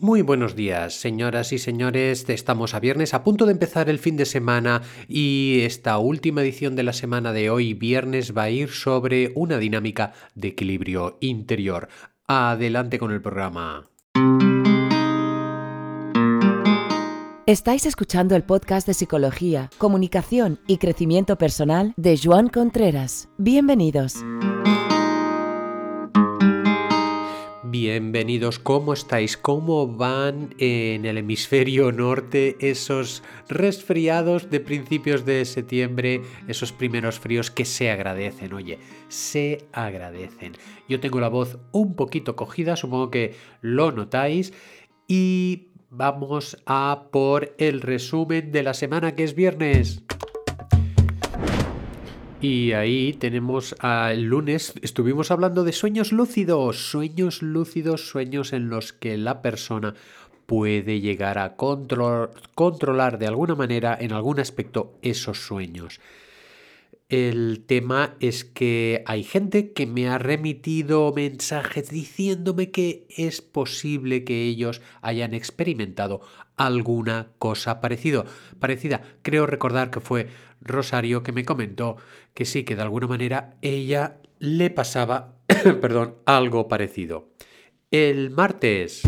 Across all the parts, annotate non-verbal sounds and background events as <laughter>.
Muy buenos días, señoras y señores. Estamos a viernes, a punto de empezar el fin de semana y esta última edición de la semana de hoy, viernes, va a ir sobre una dinámica de equilibrio interior. Adelante con el programa. Estáis escuchando el podcast de psicología, comunicación y crecimiento personal de Joan Contreras. Bienvenidos. Bienvenidos, ¿cómo estáis? ¿Cómo van en el hemisferio norte esos resfriados de principios de septiembre, esos primeros fríos que se agradecen? Oye, se agradecen. Yo tengo la voz un poquito cogida, supongo que lo notáis, y vamos a por el resumen de la semana que es viernes. Y ahí tenemos al lunes, estuvimos hablando de sueños lúcidos, sueños lúcidos, sueños en los que la persona puede llegar a controlar de alguna manera, en algún aspecto, esos sueños. El tema es que hay gente que me ha remitido mensajes diciéndome que es posible que ellos hayan experimentado alguna cosa parecida. Creo recordar que fue Rosario que me comentó que sí, que de alguna manera ella le pasaba, <coughs> perdón, algo parecido. El martes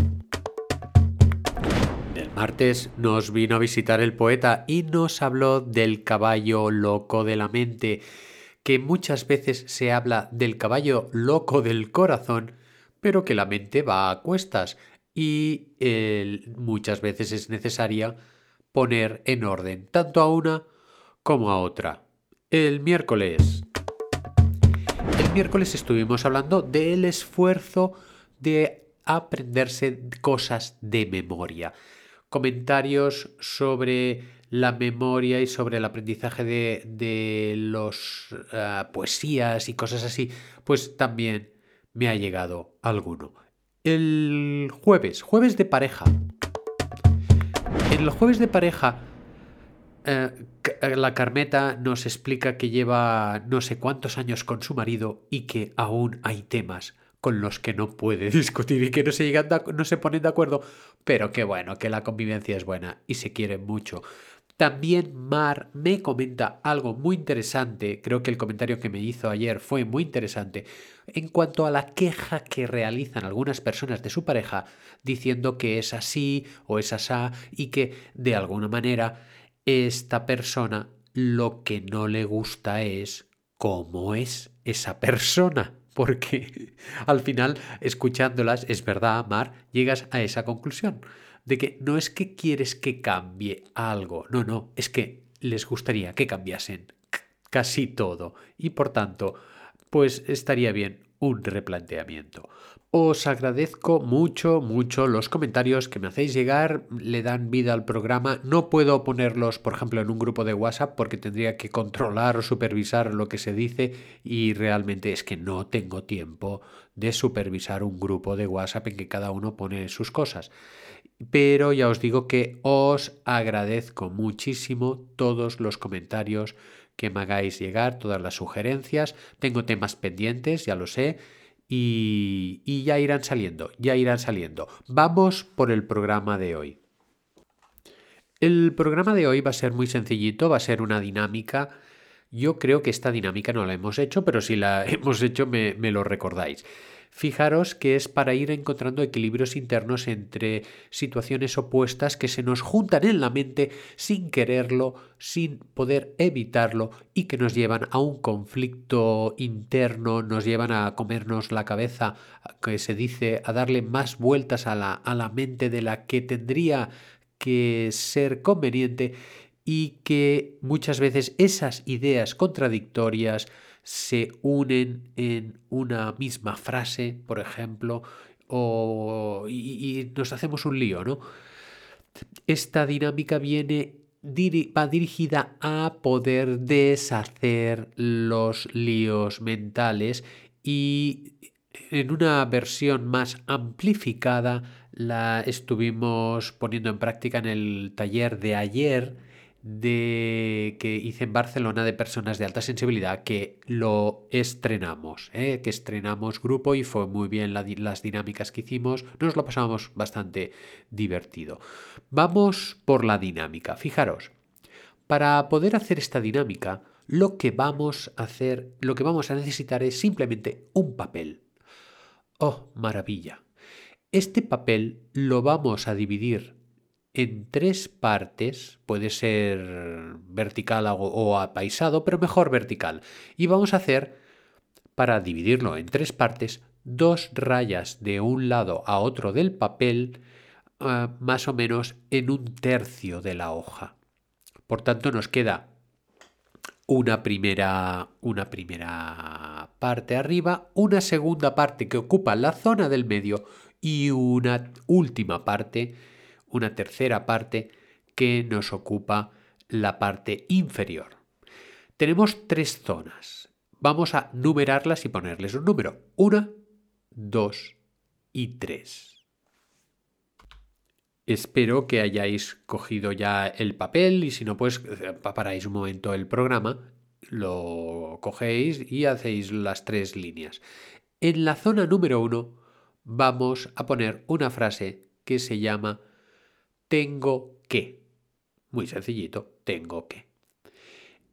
martes nos vino a visitar el poeta y nos habló del caballo loco de la mente, que muchas veces se habla del caballo loco del corazón, pero que la mente va a cuestas y muchas veces es necesaria poner en orden tanto a una como a otra. El miércoles. El miércoles estuvimos hablando del esfuerzo de aprenderse cosas de memoria comentarios sobre la memoria y sobre el aprendizaje de, los uh, poesías y cosas así, pues también me ha llegado alguno. El jueves, jueves de pareja. En el jueves de pareja, uh, la Carmeta nos explica que lleva no sé cuántos años con su marido y que aún hay temas con los que no puede <laughs> discutir y que no se, llegan no se ponen de acuerdo, pero que bueno, que la convivencia es buena y se quieren mucho. También Mar me comenta algo muy interesante, creo que el comentario que me hizo ayer fue muy interesante, en cuanto a la queja que realizan algunas personas de su pareja diciendo que es así o es asá y que de alguna manera esta persona lo que no le gusta es cómo es esa persona porque <laughs> al final, escuchándolas, es verdad, Mar, llegas a esa conclusión de que no es que quieres que cambie algo, no, no, es que les gustaría que cambiasen casi todo y por tanto, pues estaría bien un replanteamiento. Os agradezco mucho, mucho los comentarios que me hacéis llegar, le dan vida al programa. No puedo ponerlos, por ejemplo, en un grupo de WhatsApp porque tendría que controlar o supervisar lo que se dice y realmente es que no tengo tiempo de supervisar un grupo de WhatsApp en que cada uno pone sus cosas. Pero ya os digo que os agradezco muchísimo todos los comentarios que me hagáis llegar, todas las sugerencias. Tengo temas pendientes, ya lo sé y, ya irán saliendo, ya irán saliendo. Vamos por el programa de hoy. El programa de hoy va a ser muy sencillito, va a ser una dinámica. Yo creo que esta dinámica no la hemos hecho, pero si la <laughs> hemos hecho me, me lo recordáis. Fijaros que es para ir encontrando equilibrios internos entre situaciones opuestas que se nos juntan en la mente sin quererlo, sin poder evitarlo y que nos llevan a un conflicto interno, nos llevan a comernos la cabeza, que se dice, a darle más vueltas a la, a la mente de la que tendría que ser conveniente y que muchas veces esas ideas contradictorias se unen en una misma frase, por ejemplo, o, y, nos hacemos un lío, ¿no? Esta dinámica viene va dirigida a poder deshacer los líos mentales y en una versión más amplificada la estuvimos poniendo en práctica en el taller de ayer de que hice en Barcelona de personas de alta sensibilidad que lo estrenamos, ¿eh? que estrenamos grupo y fue muy bien las dinámicas que hicimos, nos lo pasamos bastante divertido. Vamos por la dinámica, fijaros, para poder hacer esta dinámica, lo que vamos a hacer, lo que vamos a necesitar es simplemente un papel. Oh, maravilla. Este papel lo vamos a dividir en tres partes, puede ser vertical o apaisado, pero mejor vertical. Y vamos a hacer, para dividirlo en tres partes, dos rayas de un lado a otro del papel, ah, más o menos en un tercio de la hoja. Por tanto, nos queda una primera, una primera parte arriba, una segunda parte que ocupa la zona del medio y una última parte una tercera parte que nos ocupa la parte inferior. Tenemos tres zonas. Vamos a numerarlas y ponerles un número. Una, dos y tres. Espero que hayáis cogido ya el papel y si no, pues paráis un momento el programa, lo cogéis y hacéis las tres líneas. En la zona número uno vamos a poner una frase que se llama tengo que. Muy sencillito, tengo que.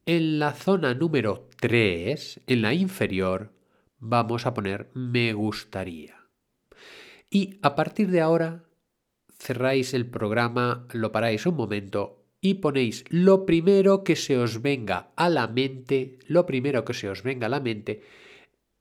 En la zona número 3, en la inferior, vamos a poner me gustaría. Y a partir de ahora, cerráis el programa, lo paráis un momento y ponéis lo primero que se os venga a la mente, lo primero que se os venga a la mente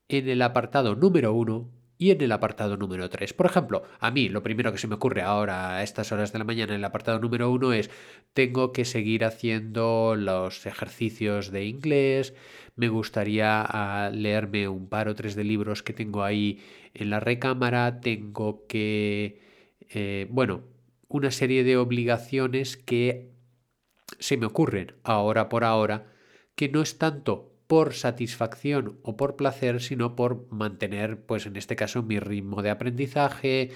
en el apartado número 1 y en el apartado número 3. Por ejemplo, a mí lo primero que se me ocurre ahora a estas horas de la mañana en el apartado número 1 es tengo que seguir haciendo los ejercicios de inglés, me gustaría ah, leerme un par o tres de libros que tengo ahí en la recámara, tengo que, eh, bueno, una serie de obligaciones que se me ocurren ahora por ahora, que no es tanto por satisfacción o por placer, sino por mantener, pues en este caso, mi ritmo de aprendizaje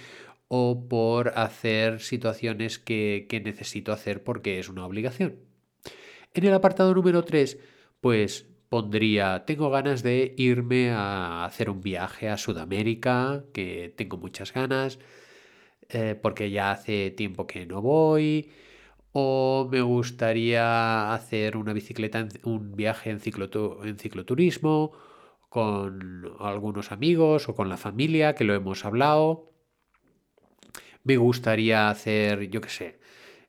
o por hacer situaciones que, necesito hacer porque es una obligación. En el apartado número 3, pues pondría, tengo ganas de irme a hacer un viaje a Sudamérica, que tengo muchas ganas, eh, porque ya hace tiempo que no voy o me gustaría hacer una bicicleta, un viaje en, en cicloturismo con algunos amigos o con la familia, que lo hemos hablado. Me gustaría hacer, yo qué sé,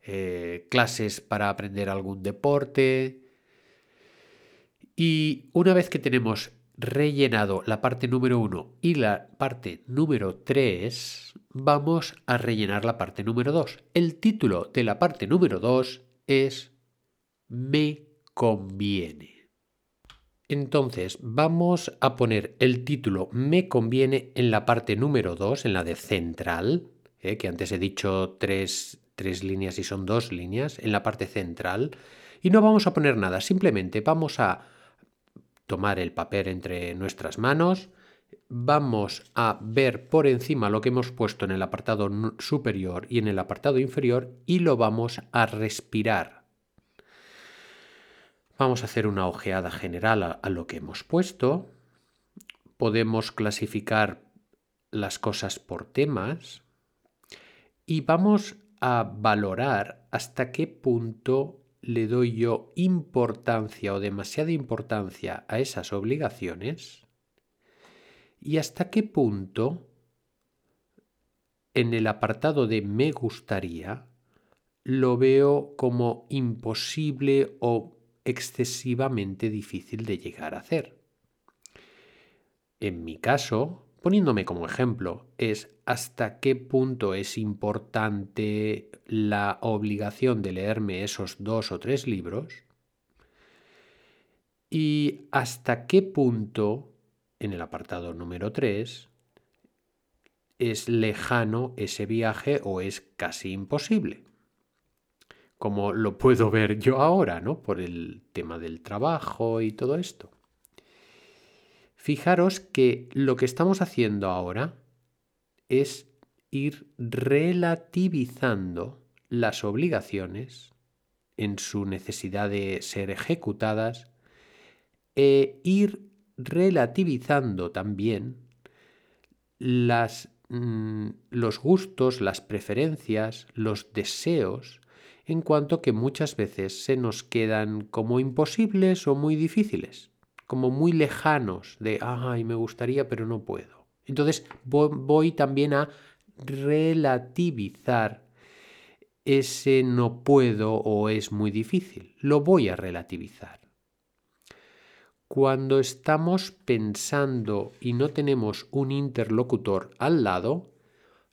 eh, clases para aprender algún deporte. Y una vez que tenemos rellenado la parte número 1 y la parte número 3, vamos a rellenar la parte número 2. El título de la parte número 2 es Me conviene. Entonces vamos a poner el título Me conviene en la parte número 2, en la de central, eh, que antes he dicho tres, tres líneas y son dos líneas, en la parte central. Y no vamos a poner nada, simplemente vamos a tomar el papel entre nuestras manos, vamos a ver por encima lo que hemos puesto en el apartado superior y en el apartado inferior y lo vamos a respirar. Vamos a hacer una ojeada general a, lo que hemos puesto. Podemos clasificar las cosas por temas y vamos a valorar hasta qué punto le doy yo importancia o demasiada importancia a esas obligaciones y hasta qué punto en el apartado de me gustaría lo veo como imposible o excesivamente difícil de llegar a hacer. En mi caso, poniéndome como ejemplo, es hasta qué punto es importante la obligación de leerme esos dos o tres libros y hasta qué punto, en el apartado número 3, es lejano ese viaje o es casi imposible. Como lo puedo ver yo ahora, ¿no? Por el tema del trabajo y todo esto. Fijaros que lo que estamos haciendo ahora es ir relativizando las obligaciones en su necesidad de ser ejecutadas, e ir relativizando también mm, los gustos, las preferencias, los deseos, en cuanto que muchas veces se nos quedan como imposibles o muy difíciles, como muy lejanos de, ay, me gustaría pero no puedo. Entonces voy también a relativizar ese no puedo o es muy difícil. Lo voy a relativizar. Cuando estamos pensando y no tenemos un interlocutor al lado,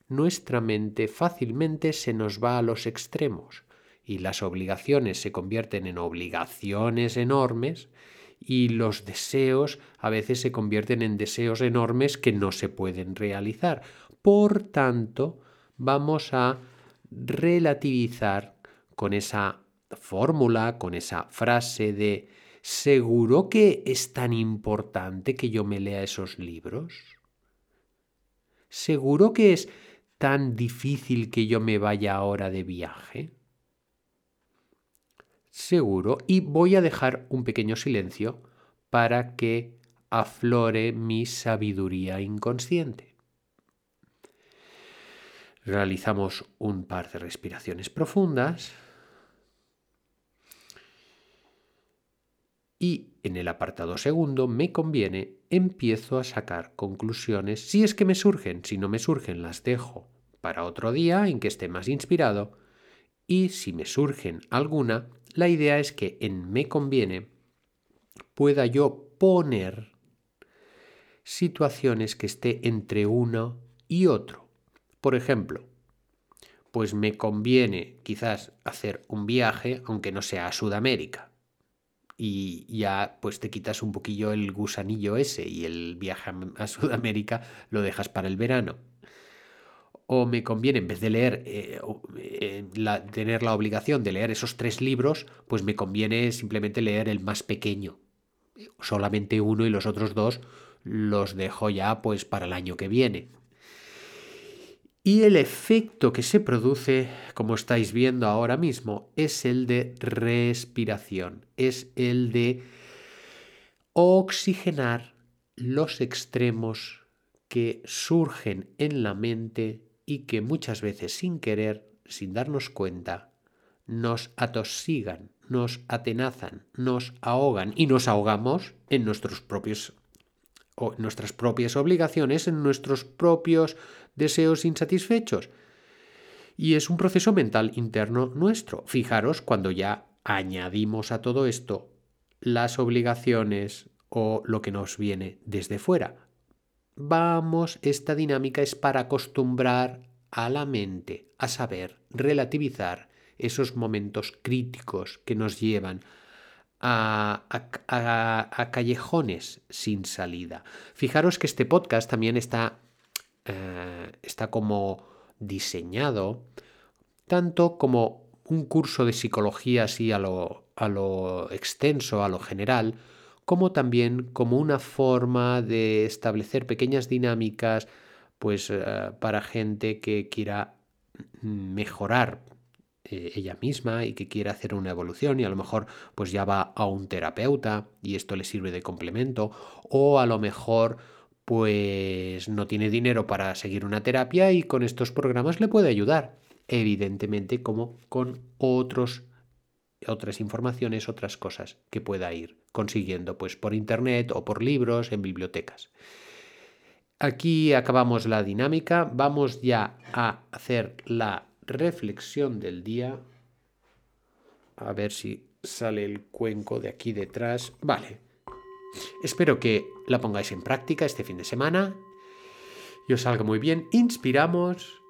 nuestra mente fácilmente se nos va a los extremos y las obligaciones se convierten en obligaciones enormes y los deseos a veces se convierten en deseos enormes que no se pueden realizar. Por tanto, vamos a relativizar con esa fórmula, con esa frase de ¿seguro que es tan importante que yo me lea esos libros? ¿Seguro que es tan difícil que yo me vaya ahora de viaje? Seguro. Y voy a dejar un pequeño silencio para que aflore mi sabiduría inconsciente. Realizamos un par de respiraciones profundas. Y en el apartado segundo me conviene, empiezo a sacar conclusiones. Si es que me surgen, si no me surgen, las dejo para otro día en que esté más inspirado. Y si me surgen alguna, la idea es que en me conviene pueda yo poner situaciones que esté entre uno y otro. Por ejemplo, pues me conviene quizás hacer un viaje, aunque no sea a Sudamérica. Y ya pues te quitas un poquillo el gusanillo ese y el viaje a Sudamérica lo dejas para el verano. O me conviene, en vez de leer, eh, eh, tener la obligación de leer esos tres libros, pues me conviene simplemente leer el más pequeño. Solamente uno y los otros dos los dejo ya pues para el año que viene. Y el efecto que se produce, como estáis viendo ahora mismo, es el de respiración, es el de oxigenar los extremos que surgen en la mente y que muchas veces sin querer, sin darnos cuenta, nos atosigan, nos atenazan, nos ahogan y nos ahogamos en nuestros propios o nuestras propias obligaciones, en nuestros propios deseos insatisfechos. Y es un proceso mental interno nuestro. Fijaros cuando ya añadimos a todo esto las obligaciones o lo que nos viene desde fuera. Vamos, esta dinámica es para acostumbrar a la mente a saber relativizar esos momentos críticos que nos llevan a, callejones sin salida. Fijaros que este podcast también está eh, está como diseñado tanto como un curso de psicología así a lo, a lo extenso, a lo general, como también como una forma de establecer pequeñas dinámicas pues eh, para gente que quiera mejorar eh, ella misma y que quiera hacer una evolución y a lo mejor pues ya va a un terapeuta y esto le sirve de complemento o a lo mejor pues no tiene dinero para seguir una terapia y con estos programas le puede ayudar, evidentemente como con otros otras informaciones, otras cosas que pueda ir consiguiendo pues por internet o por libros en bibliotecas. Aquí acabamos la dinámica, vamos ya a hacer la reflexión del día. A ver si sale el cuenco de aquí detrás. Vale, Espero que la pongáis en práctica este fin de semana y os salga muy bien. Inspiramos,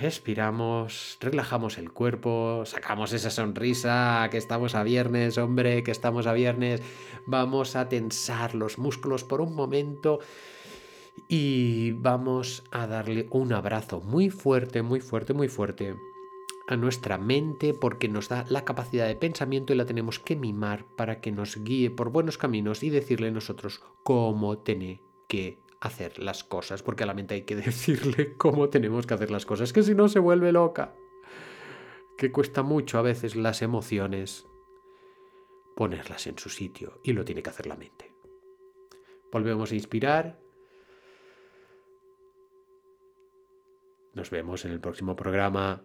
expiramos, relajamos el cuerpo, sacamos esa sonrisa, que estamos a viernes, hombre, que estamos a viernes. Vamos a tensar los músculos por un momento y vamos a darle un abrazo muy fuerte, muy fuerte, muy fuerte a nuestra mente porque nos da la capacidad de pensamiento y la tenemos que mimar para que nos guíe por buenos caminos y decirle a nosotros cómo tiene que hacer las cosas, porque a la mente hay que <laughs> decirle cómo tenemos que hacer las cosas, que si no se vuelve loca. que cuesta mucho a veces las emociones ponerlas en su sitio y lo tiene que hacer la mente. Volvemos a inspirar. Nos vemos en el próximo programa.